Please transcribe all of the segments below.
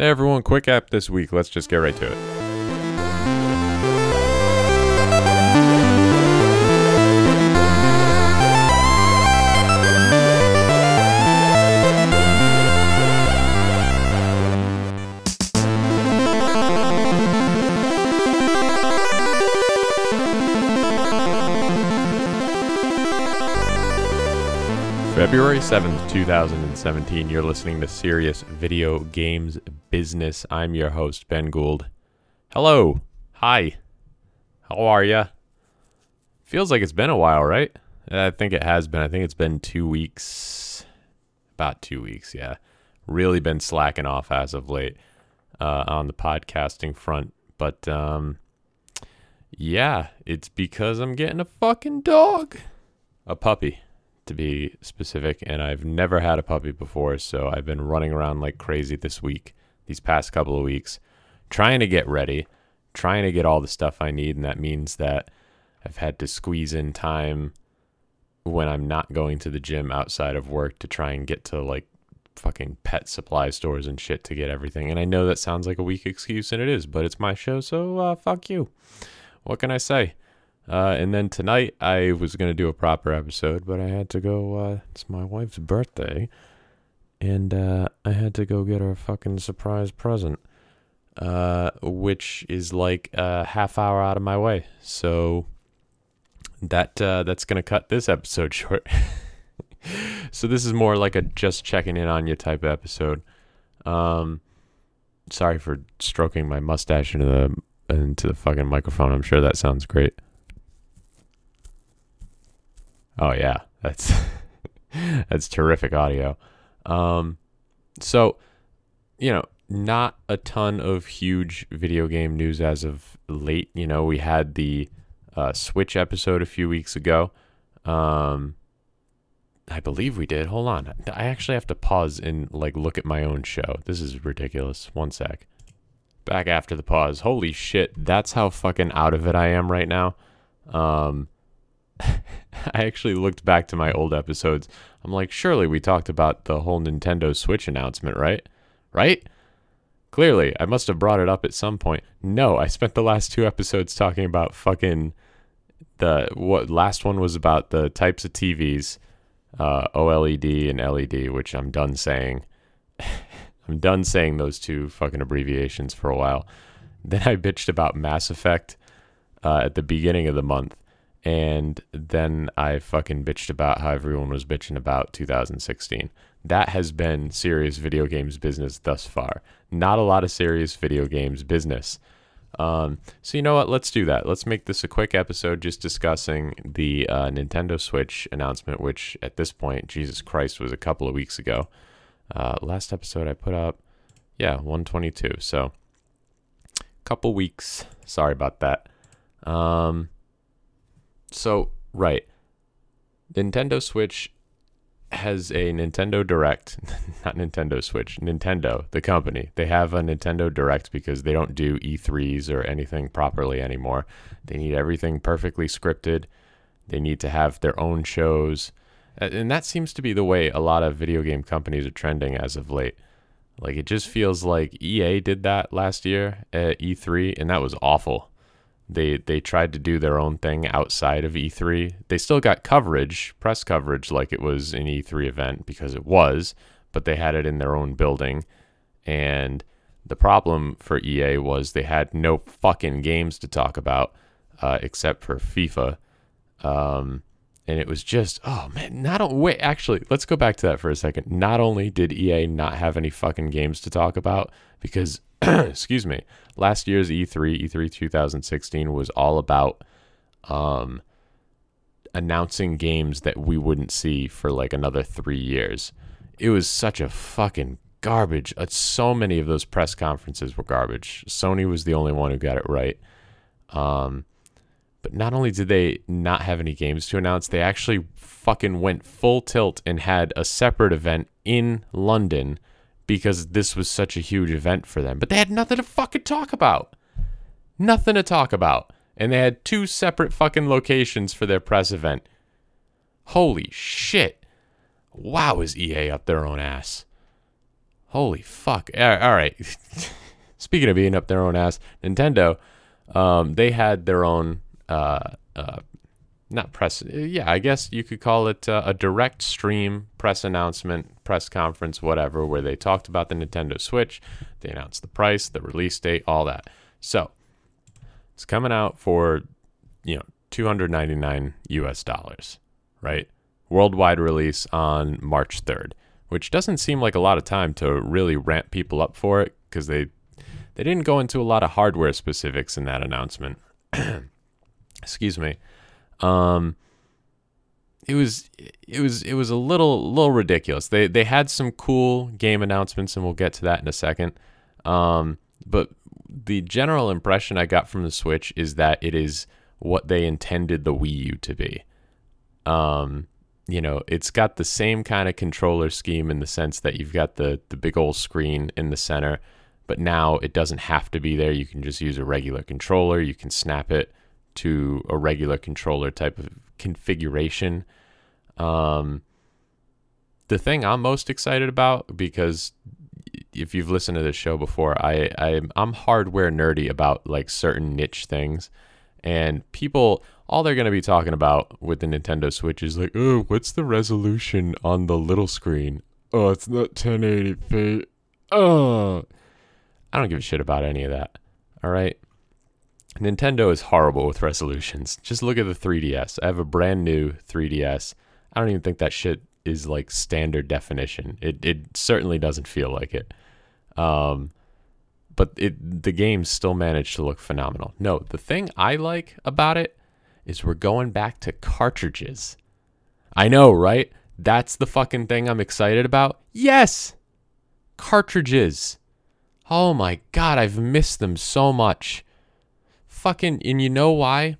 Hey everyone, quick app this week. Let's just get right to it. February 7th, 2017. You're listening to Serious Video Games Business. I'm your host, Ben Gould. Hello. Hi. How are ya? Feels like it's been a while, right? I think it has been. I think it's been two weeks. About two weeks, yeah. Really been slacking off as of late uh, on the podcasting front. But, um, yeah, it's because I'm getting a fucking dog. A puppy to be specific, and I've never had a puppy before, so I've been running around like crazy this week, these past couple of weeks, trying to get ready, trying to get all the stuff I need, and that means that I've had to squeeze in time when I'm not going to the gym outside of work to try and get to like fucking pet supply stores and shit to get everything. And I know that sounds like a weak excuse, and it is, but it's my show, so uh, fuck you. What can I say? Uh, and then tonight I was gonna do a proper episode, but I had to go. Uh, it's my wife's birthday, and uh, I had to go get her a fucking surprise present, uh, which is like a half hour out of my way. So that uh, that's gonna cut this episode short. so this is more like a just checking in on you type episode. Um, sorry for stroking my mustache into the into the fucking microphone. I'm sure that sounds great. Oh yeah, that's that's terrific audio. Um, so you know, not a ton of huge video game news as of late. You know, we had the uh, Switch episode a few weeks ago. Um, I believe we did. Hold on, I actually have to pause and like look at my own show. This is ridiculous. One sec. Back after the pause. Holy shit, that's how fucking out of it I am right now. Um, I actually looked back to my old episodes. I'm like, surely we talked about the whole Nintendo Switch announcement, right? Right? Clearly, I must have brought it up at some point. No, I spent the last two episodes talking about fucking the what last one was about the types of TVs, uh, OLED and LED, which I'm done saying. I'm done saying those two fucking abbreviations for a while. Then I bitched about Mass Effect uh, at the beginning of the month and then I fucking bitched about how everyone was bitching about 2016. That has been serious video games business thus far. Not a lot of serious video games business. Um, so you know what? Let's do that. Let's make this a quick episode, just discussing the uh, Nintendo Switch announcement, which at this point, Jesus Christ, was a couple of weeks ago. Uh, last episode I put up, yeah, 122. So, couple weeks. Sorry about that. Um, so, right. Nintendo Switch has a Nintendo Direct, not Nintendo Switch, Nintendo, the company. They have a Nintendo Direct because they don't do E3s or anything properly anymore. They need everything perfectly scripted. They need to have their own shows. And that seems to be the way a lot of video game companies are trending as of late. Like it just feels like EA did that last year at E3 and that was awful. They they tried to do their own thing outside of E3. They still got coverage, press coverage like it was an E3 event because it was, but they had it in their own building. And the problem for EA was they had no fucking games to talk about uh, except for FIFA. Um, and it was just oh man not only wait actually let's go back to that for a second not only did ea not have any fucking games to talk about because excuse me, last year's E3, E3 2016 was all about um, announcing games that we wouldn't see for like another three years. It was such a fucking garbage. Uh, so many of those press conferences were garbage. Sony was the only one who got it right. Um, but not only did they not have any games to announce, they actually fucking went full tilt and had a separate event in London because this was such a huge event for them. But they had nothing to fucking talk about. Nothing to talk about. And they had two separate fucking locations for their press event. Holy shit. Wow, is EA up their own ass. Holy fuck. All right. Speaking of beating up their own ass, Nintendo, um, they had their own, uh, uh, not press, yeah, I guess you could call it uh, a direct stream press announcement, press conference, whatever, where they talked about the Nintendo Switch. They announced the price, the release date, all that. So it's coming out for, you know, 299 US dollars, right? Worldwide release on March 3rd, which doesn't seem like a lot of time to really ramp people up for it because they they didn't go into a lot of hardware specifics in that announcement. Excuse me. Um it was it was it was a little little ridiculous. They they had some cool game announcements and we'll get to that in a second. Um but the general impression I got from the Switch is that it is what they intended the Wii U to be. Um, you know, it's got the same kind of controller scheme in the sense that you've got the the big old screen in the center, but now it doesn't have to be there. You can just use a regular controller. You can snap it to a regular controller type of configuration. Um, the thing I'm most excited about because if you've listened to this show before, I, I I'm hardware nerdy about like certain niche things. And people, all they're going to be talking about with the Nintendo Switch is like, oh, what's the resolution on the little screen? Oh, it's not 1080p. Oh, I don't give a shit about any of that. All right. Nintendo is horrible with resolutions. Just look at the 3DS. I have a brand new 3DS. I don't even think that shit is like standard definition. It it certainly doesn't feel like it. Um, but it the games still manage to look phenomenal. No, the thing I like about it is we're going back to cartridges. I know, right? That's the fucking thing I'm excited about. Yes. Cartridges. Oh my god, I've missed them so much. Fucking and you know why?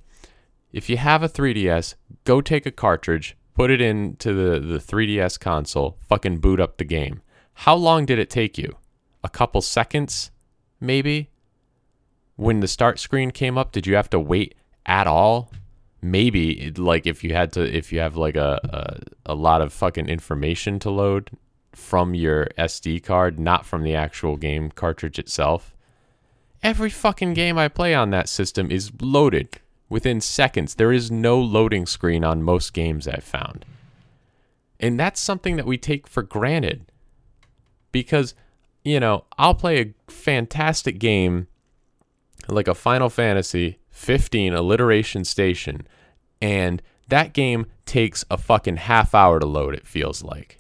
If you have a 3DS, go take a cartridge, put it into the, the 3DS console, fucking boot up the game. How long did it take you? A couple seconds? maybe? When the start screen came up, did you have to wait at all? Maybe like if you had to if you have like a, a a lot of fucking information to load from your SD card, not from the actual game cartridge itself. Every fucking game I play on that system is loaded within seconds. There is no loading screen on most games I've found. And that's something that we take for granted because you know, I'll play a fantastic game like a Final Fantasy 15 Alliteration Station, and that game takes a fucking half hour to load, it feels like.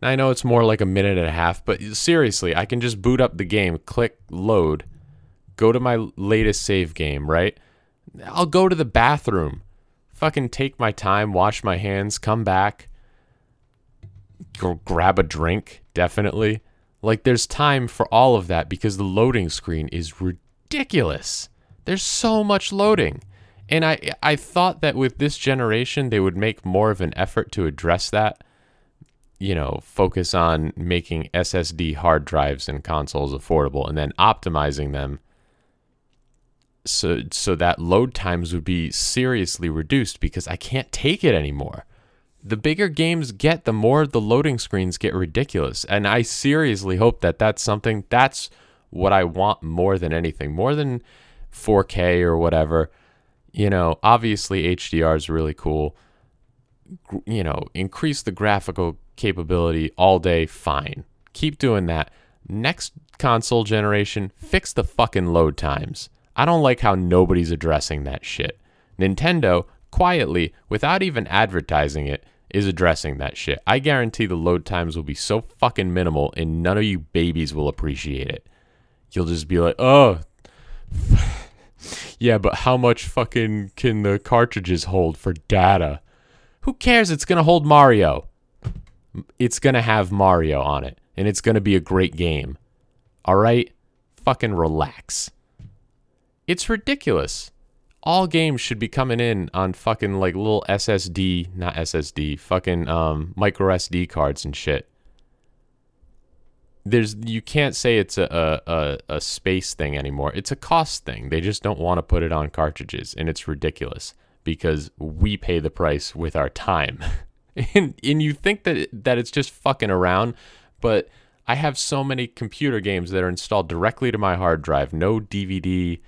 Now, I know it's more like a minute and a half, but seriously, I can just boot up the game, click load, go to my latest save game, right? I'll go to the bathroom, fucking take my time, wash my hands, come back, go grab a drink, definitely. Like there's time for all of that because the loading screen is ridiculous. There's so much loading. And I I thought that with this generation they would make more of an effort to address that. You know, focus on making SSD hard drives and consoles affordable and then optimizing them so so that load times would be seriously reduced because I can't take it anymore the bigger games get, the more the loading screens get ridiculous. And I seriously hope that that's something that's what I want more than anything, more than 4K or whatever. You know, obviously HDR is really cool. You know, increase the graphical capability all day, fine. Keep doing that. Next console generation, fix the fucking load times. I don't like how nobody's addressing that shit. Nintendo, quietly, without even advertising it, is addressing that shit. I guarantee the load times will be so fucking minimal and none of you babies will appreciate it. You'll just be like, oh, yeah, but how much fucking can the cartridges hold for data? Who cares? It's going to hold Mario. It's going to have Mario on it and it's going to be a great game. All right? Fucking relax. It's ridiculous all games should be coming in on fucking like little SSD, not SSD, fucking um, micro SD cards and shit. There's you can't say it's a, a, a space thing anymore. It's a cost thing. They just don't want to put it on cartridges, and it's ridiculous because we pay the price with our time. and and you think that that it's just fucking around, but I have so many computer games that are installed directly to my hard drive, no DVD,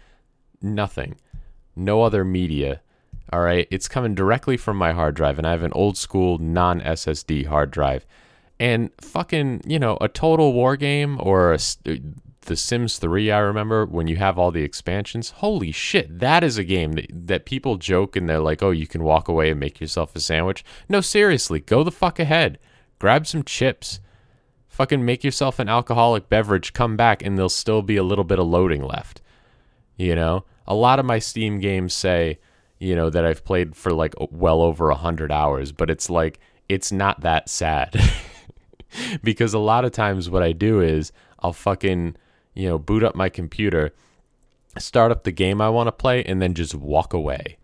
nothing, no other media. All right, it's coming directly from my hard drive, and I have an old school non SSD hard drive. And fucking, you know, a total war game or a, uh, the Sims 3, I remember when you have all the expansions. Holy shit, that is a game that, that people joke and they're like, oh, you can walk away and make yourself a sandwich. No, seriously, go the fuck ahead. Grab some chips. Fucking make yourself an alcoholic beverage, come back, and there'll still be a little bit of loading left. You know, a lot of my Steam games say, you know, that I've played for like well over a hundred hours, but it's like, it's not that sad. because a lot of times what I do is I'll fucking, you know, boot up my computer, start up the game I want to play, and then just walk away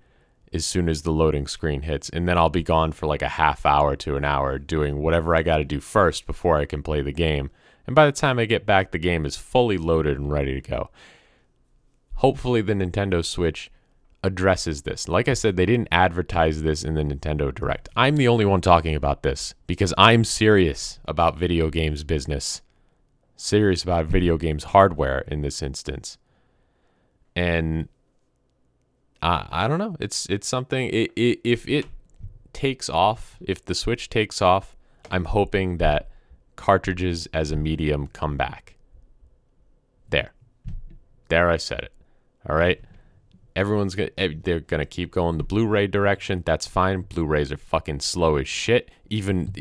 as soon as the loading screen hits. And then I'll be gone for like a half hour to an hour doing whatever I got to do first before I can play the game. And by the time I get back, the game is fully loaded and ready to go. Hopefully, the Nintendo Switch addresses this. Like I said, they didn't advertise this in the Nintendo Direct. I'm the only one talking about this because I'm serious about video games business. Serious about video games hardware in this instance. And I I don't know. It's it's something it, it, if it takes off, if the Switch takes off, I'm hoping that cartridges as a medium come back. There. There I said it. All right everyone's gonna eh, they're gonna keep going the Blu-ray direction. That's fine. Blu-rays are fucking slow as shit. Even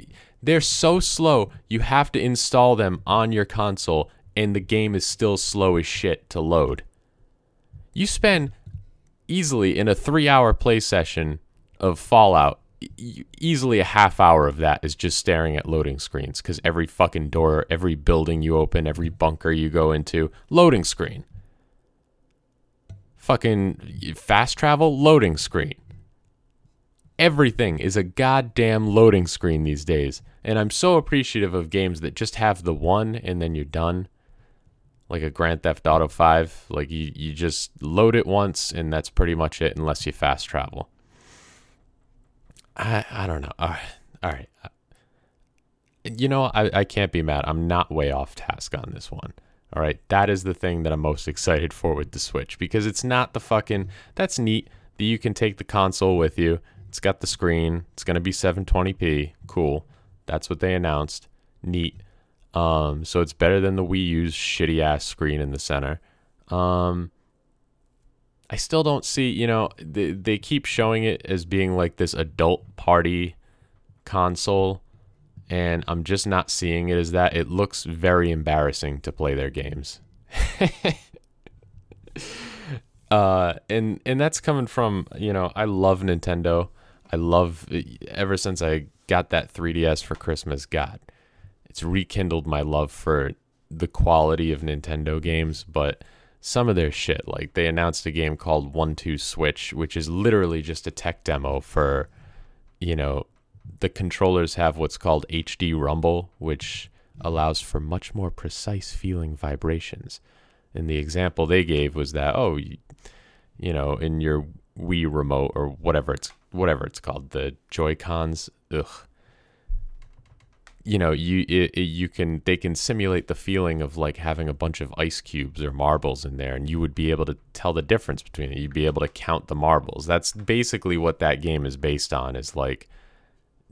they're so slow, you have to install them on your console, and the game is still slow as shit to load. You spend easily in a three-hour play session of Fallout. Easily a half hour of that is just staring at loading screens because every fucking door, every building you open, every bunker you go into, loading screen fucking fast travel loading screen. Everything is a goddamn loading screen these days. And I'm so appreciative of games that just have the one and then you're done. Like a Grand Theft Auto 5. Like you, you just load it once and that's pretty much it unless you fast travel. I, I don't know. All right. All right. You know, I, I can't be mad. I'm not way off task on this one. All right, that is the thing that I'm most excited for with the Switch because it's not the fucking that's neat that you can take the console with you. It's got the screen. It's going to be 720p. Cool. That's what they announced. Neat. Um, so it's better than the Wii U's shitty ass screen in the center. Um, I still don't see, you know, they, they keep showing it as being like this adult party console and I'm just not seeing it as that. It looks very embarrassing to play their games. uh, and and that's coming from you know I love Nintendo. I love ever since I got that 3DS for Christmas. God, it's rekindled my love for the quality of Nintendo games, but some of their shit. Like they announced a game called One Two Switch, which is literally just a tech demo for, you know, the controllers have what's called HD Rumble, which allows for much more precise feeling vibrations. And the example they gave was that, oh, you, you know, in your Wii remote or whatever it's whatever it's called, the Joy Cons, ugh. You know, you it, it, you can they can simulate the feeling of like having a bunch of ice cubes or marbles in there, and you would be able to tell the difference between it. You'd be able to count the marbles. That's basically what that game is based on. Is like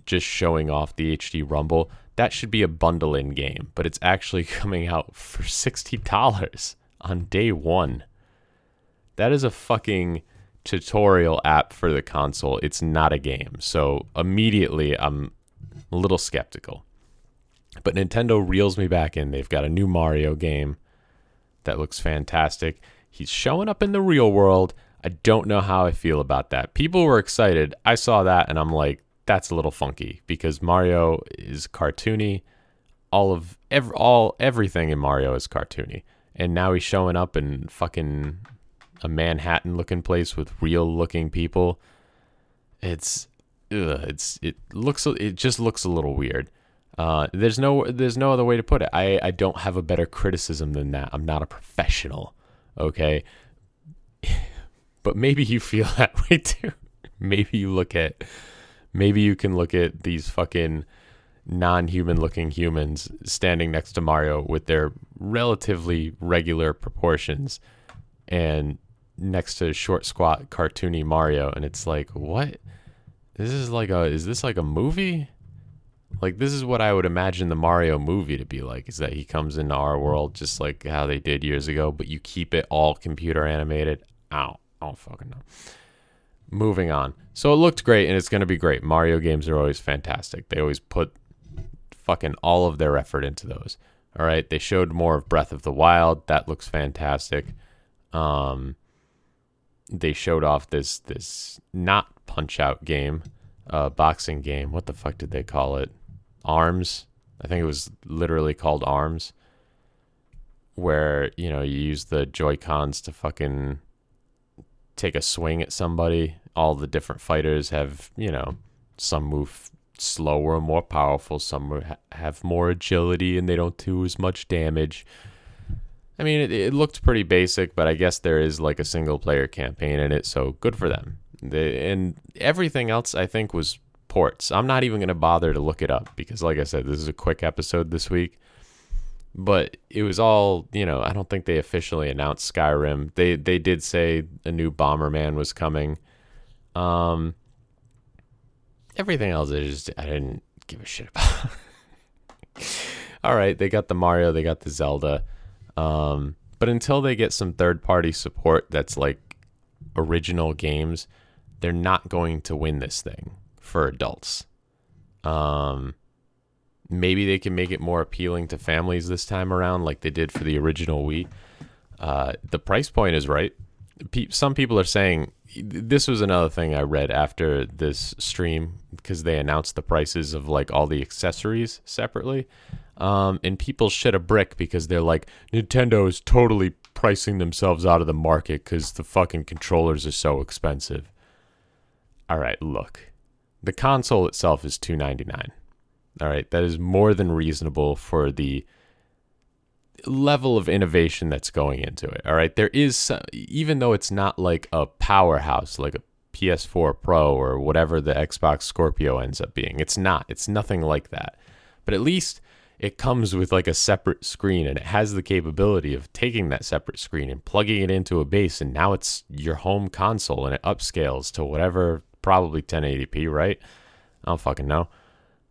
just showing off the HD Rumble, that should be a bundle in game, but it's actually coming out for $60 on day one. That is a fucking tutorial app for the console. It's not a game. So immediately I'm a little skeptical. But Nintendo reels me back in. They've got a new Mario game that looks fantastic. He's showing up in the real world. I don't know how I feel about that. People were excited. I saw that and I'm like, that's a little funky because Mario is cartoony. All of every, all everything in Mario is cartoony, and now he's showing up in fucking a Manhattan looking place with real looking people. It's ugh, it's it looks it just looks a little weird. Uh, there's no there's no other way to put it. I I don't have a better criticism than that. I'm not a professional, okay. but maybe you feel that way too. maybe you look at maybe you can look at these fucking non-human looking humans standing next to Mario with their relatively regular proportions and next to short squat cartoony Mario. And it's like what? This is like a is this like a movie? Like this is what I would imagine the Mario movie to be like is that he comes into our world just like how they did years ago but you keep it all computer animated? I I don't fucking know moving on so it looked great and it's going to be great Mario games are always fantastic they always put fucking all of their effort into those all right they showed more of Breath of the Wild that looks fantastic um they showed off this this not punch out game, uh, boxing game. What the fuck did they call it? Arms. I think it was literally called Arms, where you know you use the Joy Cons to fucking take a swing at somebody. All the different fighters have you know some move slower and more powerful. Some have more agility and they don't do as much damage. I mean, it, it looked pretty basic, but I guess there is like a single player campaign in it, so good for them. The, and everything else, I think, was ports. I'm not even going to bother to look it up because, like I said, this is a quick episode this week. But it was all, you know, I don't think they officially announced Skyrim. They they did say a new Bomberman was coming. Um, everything else, I just I didn't give a shit about. all right, they got the Mario, they got the Zelda. Um, but until they get some third party support that's like original games, they're not going to win this thing for adults. Um, maybe they can make it more appealing to families this time around, like they did for the original Wii. Uh, the price point is right. Pe- some people are saying this was another thing I read after this stream because they announced the prices of like all the accessories separately. Um, and people shit a brick because they're like, Nintendo is totally pricing themselves out of the market because the fucking controllers are so expensive. All right, look, the console itself is two ninety nine. All right, that is more than reasonable for the level of innovation that's going into it. All right, there is even though it's not like a powerhouse like a PS4 Pro or whatever the Xbox Scorpio ends up being. It's not. It's nothing like that. But at least it comes with like a separate screen and it has the capability of taking that separate screen and plugging it into a base and now it's your home console and it upscales to whatever probably 1080p right i don't fucking know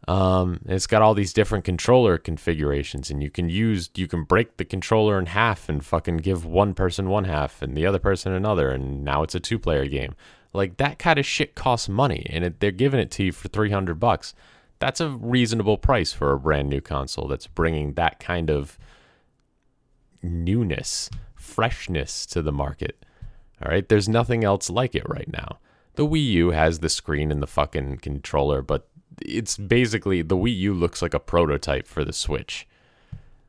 um, it's got all these different controller configurations and you can use you can break the controller in half and fucking give one person one half and the other person another and now it's a two player game like that kind of shit costs money and it, they're giving it to you for 300 bucks that's a reasonable price for a brand new console that's bringing that kind of newness, freshness to the market. All right, there's nothing else like it right now. The Wii U has the screen and the fucking controller, but it's basically the Wii U looks like a prototype for the Switch.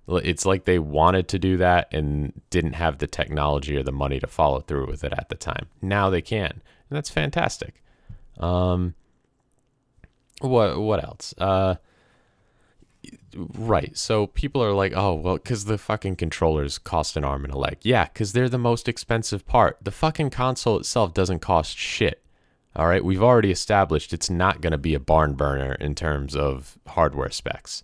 It's like they wanted to do that and didn't have the technology or the money to follow through with it at the time. Now they can, and that's fantastic. Um, what what else? Uh, right. So people are like, oh well, because the fucking controllers cost an arm and a leg. Yeah, because they're the most expensive part. The fucking console itself doesn't cost shit. All right, we've already established it's not going to be a barn burner in terms of hardware specs.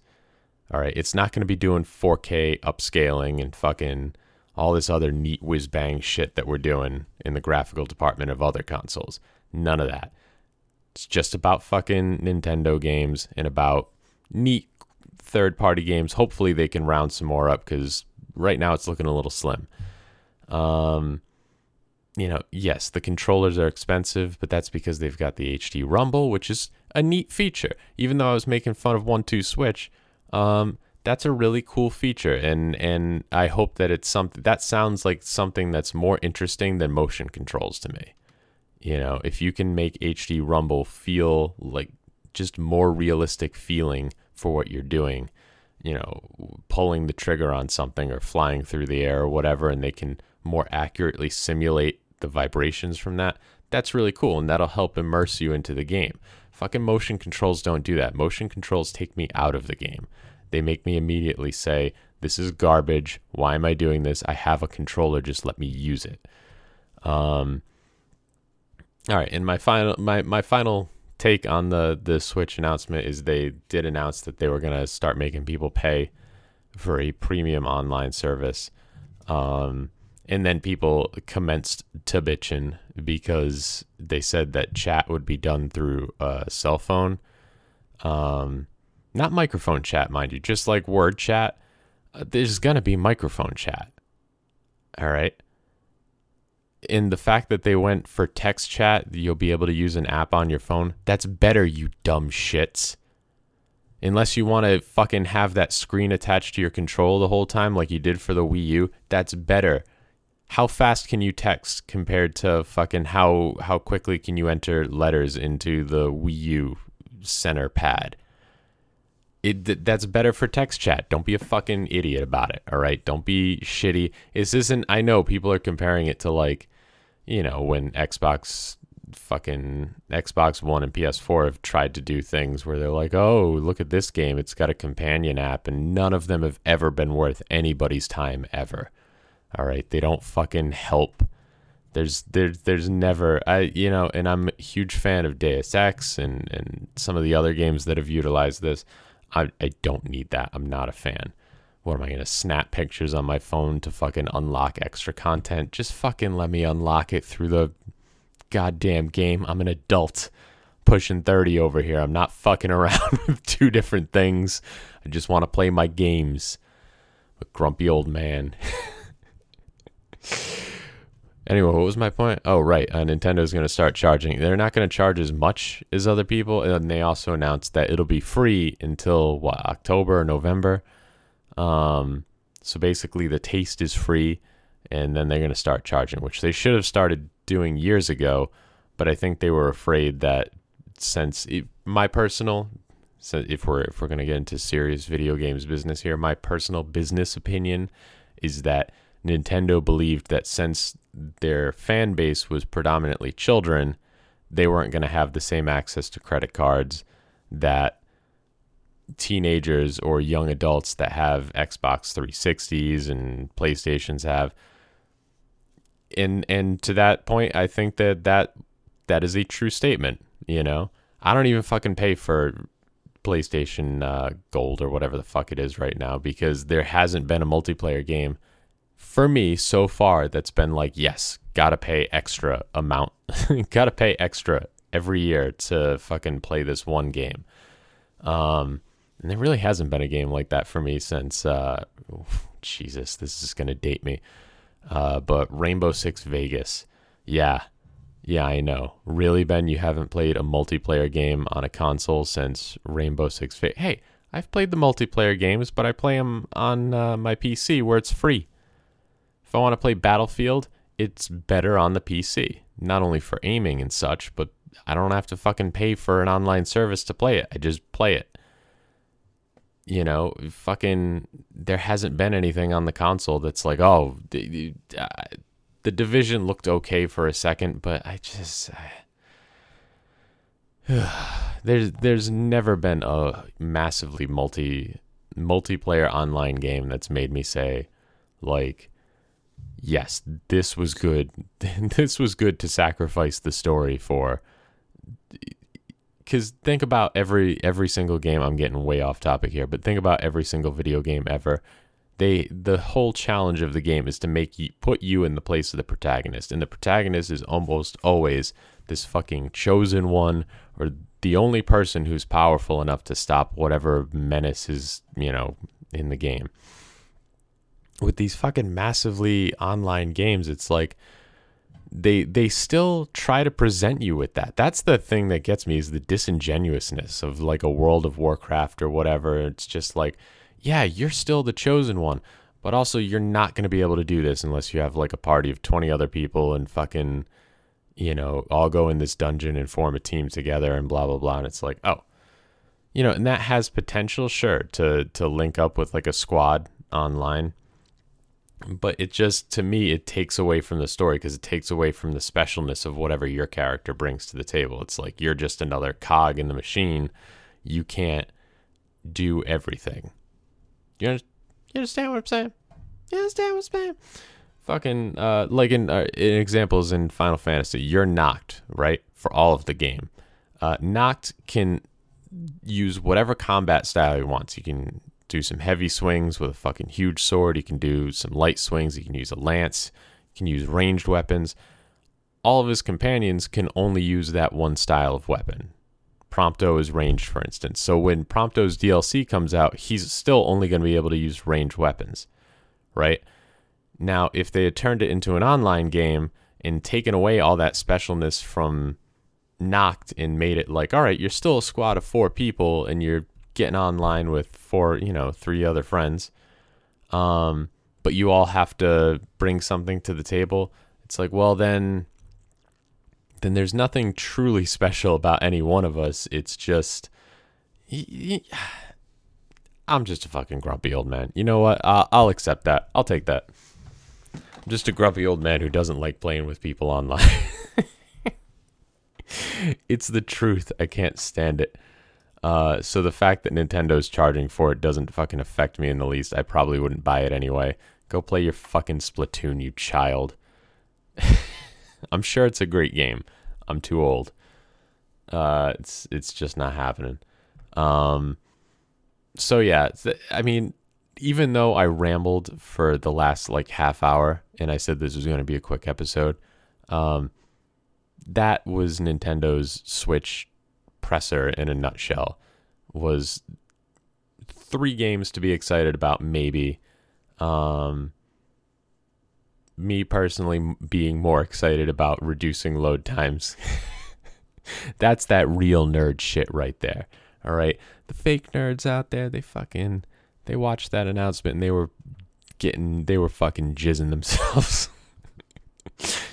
All right, it's not going to be doing 4K upscaling and fucking all this other neat whiz bang shit that we're doing in the graphical department of other consoles. None of that. It's just about fucking Nintendo games and about neat third party games. Hopefully they can round some more up because right now it's looking a little slim. Um, you know, yes, the controllers are expensive, but that's because they've got the HD Rumble, which is a neat feature. Even though I was making fun of One Two Switch, um, that's a really cool feature, and and I hope that it's something that sounds like something that's more interesting than motion controls to me. You know, if you can make HD Rumble feel like just more realistic feeling for what you're doing, you know, pulling the trigger on something or flying through the air or whatever, and they can more accurately simulate the vibrations from that, that's really cool. And that'll help immerse you into the game. Fucking motion controls don't do that. Motion controls take me out of the game. They make me immediately say, This is garbage. Why am I doing this? I have a controller. Just let me use it. Um, all right, and my final my my final take on the the Switch announcement is they did announce that they were gonna start making people pay for a premium online service. Um, and then people commenced to bitching because they said that chat would be done through a cell phone. Um, not microphone chat, mind you, just like word chat. Uh, there's gonna be microphone chat. All right. In the fact that they went for text chat, you'll be able to use an app on your phone. That's better, you dumb shits. Unless you want to fucking have that screen attached to your control the whole time, like you did for the Wii U, that's better. How fast can you text compared to fucking how how quickly can you enter letters into the Wii U center pad? It that's better for text chat. Don't be a fucking idiot about it. All right, don't be shitty. This isn't. I know people are comparing it to like, you know, when Xbox fucking Xbox One and PS4 have tried to do things where they're like, oh, look at this game. It's got a companion app, and none of them have ever been worth anybody's time ever. All right, they don't fucking help. There's there, there's never I you know, and I'm a huge fan of Deus Ex and and some of the other games that have utilized this. I I don't need that. I'm not a fan. What am I gonna snap pictures on my phone to fucking unlock extra content? Just fucking let me unlock it through the goddamn game. I'm an adult pushing 30 over here. I'm not fucking around with two different things. I just want to play my games. A grumpy old man. anyway, what was my point? Oh, right. Uh, Nintendo is going to start charging. They're not going to charge as much as other people. And they also announced that it'll be free until what, October or November. Um, so basically, the taste is free. And then they're going to start charging, which they should have started doing years ago, but I think they were afraid that since it, my personal so if we're if we're going to get into serious video games business here, my personal business opinion is that Nintendo believed that since their fan base was predominantly children, they weren't going to have the same access to credit cards that teenagers or young adults that have Xbox 360s and PlayStations have and and to that point, I think that that that is a true statement. You know, I don't even fucking pay for PlayStation uh, Gold or whatever the fuck it is right now because there hasn't been a multiplayer game for me so far that's been like, yes, gotta pay extra amount, gotta pay extra every year to fucking play this one game. Um, and there really hasn't been a game like that for me since, uh, Jesus, this is gonna date me. Uh, but Rainbow Six Vegas, yeah, yeah, I know. Really, Ben, you haven't played a multiplayer game on a console since Rainbow Six Vegas. Hey, I've played the multiplayer games, but I play them on uh, my PC where it's free. If I want to play Battlefield, it's better on the PC. Not only for aiming and such, but I don't have to fucking pay for an online service to play it. I just play it you know, fucking, there hasn't been anything on the console that's like, oh, the, uh, the division looked okay for a second, but I just, I, there's there's never been a massively multi multiplayer online game that's made me say, like, yes, this was good. this was good to sacrifice the story for because think about every every single game. I'm getting way off topic here, but think about every single video game ever. They the whole challenge of the game is to make you put you in the place of the protagonist, and the protagonist is almost always this fucking chosen one or the only person who's powerful enough to stop whatever menace is you know in the game. With these fucking massively online games, it's like they they still try to present you with that. That's the thing that gets me is the disingenuousness of like a World of Warcraft or whatever. It's just like, yeah, you're still the chosen one, but also you're not going to be able to do this unless you have like a party of 20 other people and fucking you know, all go in this dungeon and form a team together and blah blah blah and it's like, "Oh, you know, and that has potential sure to to link up with like a squad online but it just to me it takes away from the story because it takes away from the specialness of whatever your character brings to the table. It's like you're just another cog in the machine. You can't do everything. You, you understand what i'm saying? You understand what i'm saying? Fucking uh like in, uh, in examples in final fantasy you're Noct right for all of the game. Uh, Noct can use whatever combat style he wants. You can do some heavy swings with a fucking huge sword. You can do some light swings. You can use a lance. You can use ranged weapons. All of his companions can only use that one style of weapon. Prompto is ranged, for instance. So when Prompto's DLC comes out, he's still only going to be able to use ranged weapons, right? Now, if they had turned it into an online game and taken away all that specialness from Noct and made it like, all right, you're still a squad of four people and you're getting online with four, you know, three other friends. Um, but you all have to bring something to the table. It's like, well, then, then there's nothing truly special about any one of us. It's just, I'm just a fucking grumpy old man. You know what? I'll, I'll accept that. I'll take that. I'm just a grumpy old man who doesn't like playing with people online. it's the truth. I can't stand it. Uh, so the fact that Nintendo's charging for it doesn't fucking affect me in the least. I probably wouldn't buy it anyway. Go play your fucking Splatoon, you child. I'm sure it's a great game. I'm too old. Uh, it's it's just not happening. Um, so yeah, I mean, even though I rambled for the last like half hour and I said this was going to be a quick episode, um, that was Nintendo's Switch presser in a nutshell was three games to be excited about maybe. Um, me personally being more excited about reducing load times. That's that real nerd shit right there all right? The fake nerds out there they fucking they watched that announcement and they were getting they were fucking jizzing themselves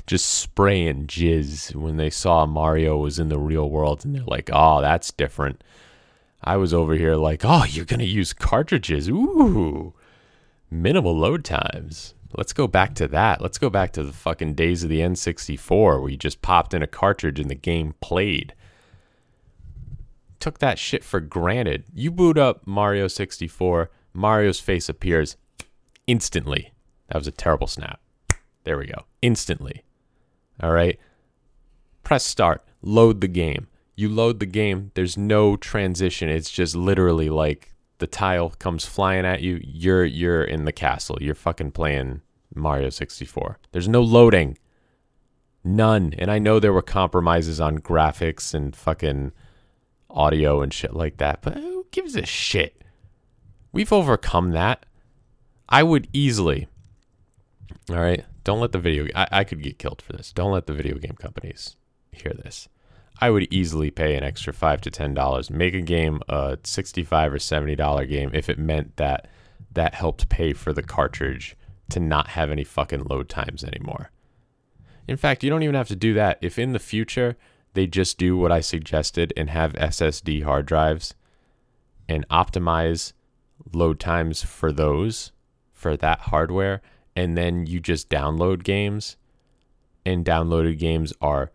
just spraying jizz when they saw Mario was in the real world and they're like, oh, that's different. I was over here like, oh, you're going to use cartridges. Ooh, minimal load times. Let's go back to that. Let's go back to the fucking days of the N64 where you just popped in a cartridge and the game played. Took that shit for granted. You boot up Mario 64, Mario's face appears instantly. That was a terrible snap. There we go. Instantly. All right. Press start, load the game. You load the game, there's no transition. It's just literally like the tile comes flying at you, you're you're in the castle. You're fucking playing Mario 64. There's no loading. None. And I know there were compromises on graphics and fucking audio and shit like that, but who gives a shit? We've overcome that. I would easily, all right, don't let the video. I, I could get killed for this. Don't let the video game companies hear this. I would easily pay an extra five to ten dollars, make a game a sixty-five or seventy dollar game if it meant that that helped pay for the cartridge to not have any fucking load times anymore. In fact, you don't even have to do that. If in the future they just do what I suggested and have SSD hard drives and optimize load times for those for that hardware and then you just download games and downloaded games are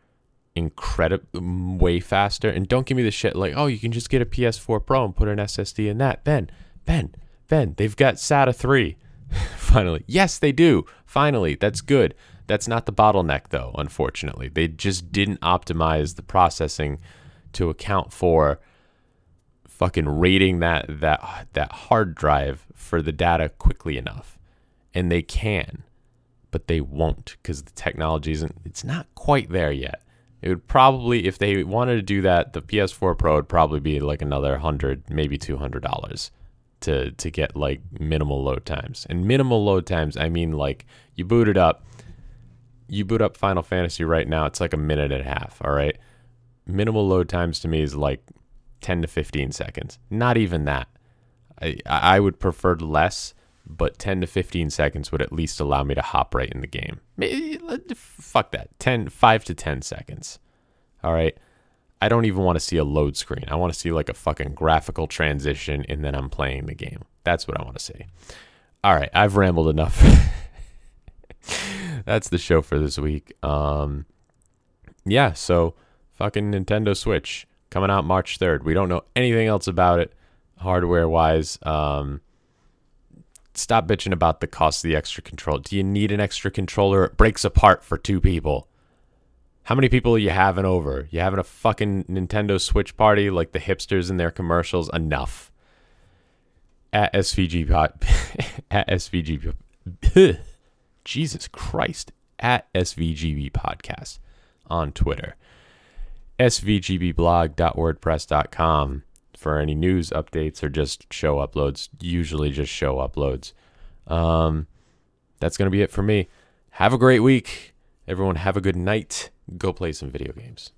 incredible way faster. And don't give me the shit like oh you can just get a ps4 pro and put an ssd in that. Ben ben ben they've got sata 3 finally. Yes they do. Finally. That's good. That's not the bottleneck though unfortunately. They just didn't optimize the processing to account for fucking rating that that that hard drive for the data quickly enough and they can, but they won't because the technology isn't, it's not quite there yet. It would probably, if they wanted to do that, the PS4 Pro would probably be like another hundred, maybe two hundred dollars to to get like minimal load times. And minimal load times, I mean like you boot it up, you boot up Final Fantasy right now, it's like a minute and a half. All right, minimal load times to me is like ten to fifteen seconds. Not even that. I I would prefer less but 10 to 15 seconds would at least allow me to hop right in the game. Fuck that. 10, 5 to 10 seconds. All right. I don't even want to see a load screen. I want to see like a fucking graphical transition and then I'm playing the game. That's what I want to see. All right. I've rambled enough. That's the show for this week. Um, yeah. So fucking Nintendo Switch coming out March 3rd. We don't know anything else about it hardware wise. Um, stop bitching about the cost of the extra controller. Do you need an extra controller? It breaks apart for two people. How many people are you having over? You having a fucking Nintendo Switch party like the hipsters in their commercials? Enough. At SVG pod, at SVG Jesus Christ at SVGB podcast on Twitter. svgbblog.wordpress.com for any news updates or just show uploads. Usually just show uploads. Um, that's going to be it for me. Have a great week. Everyone, have a good night. Go play some video games.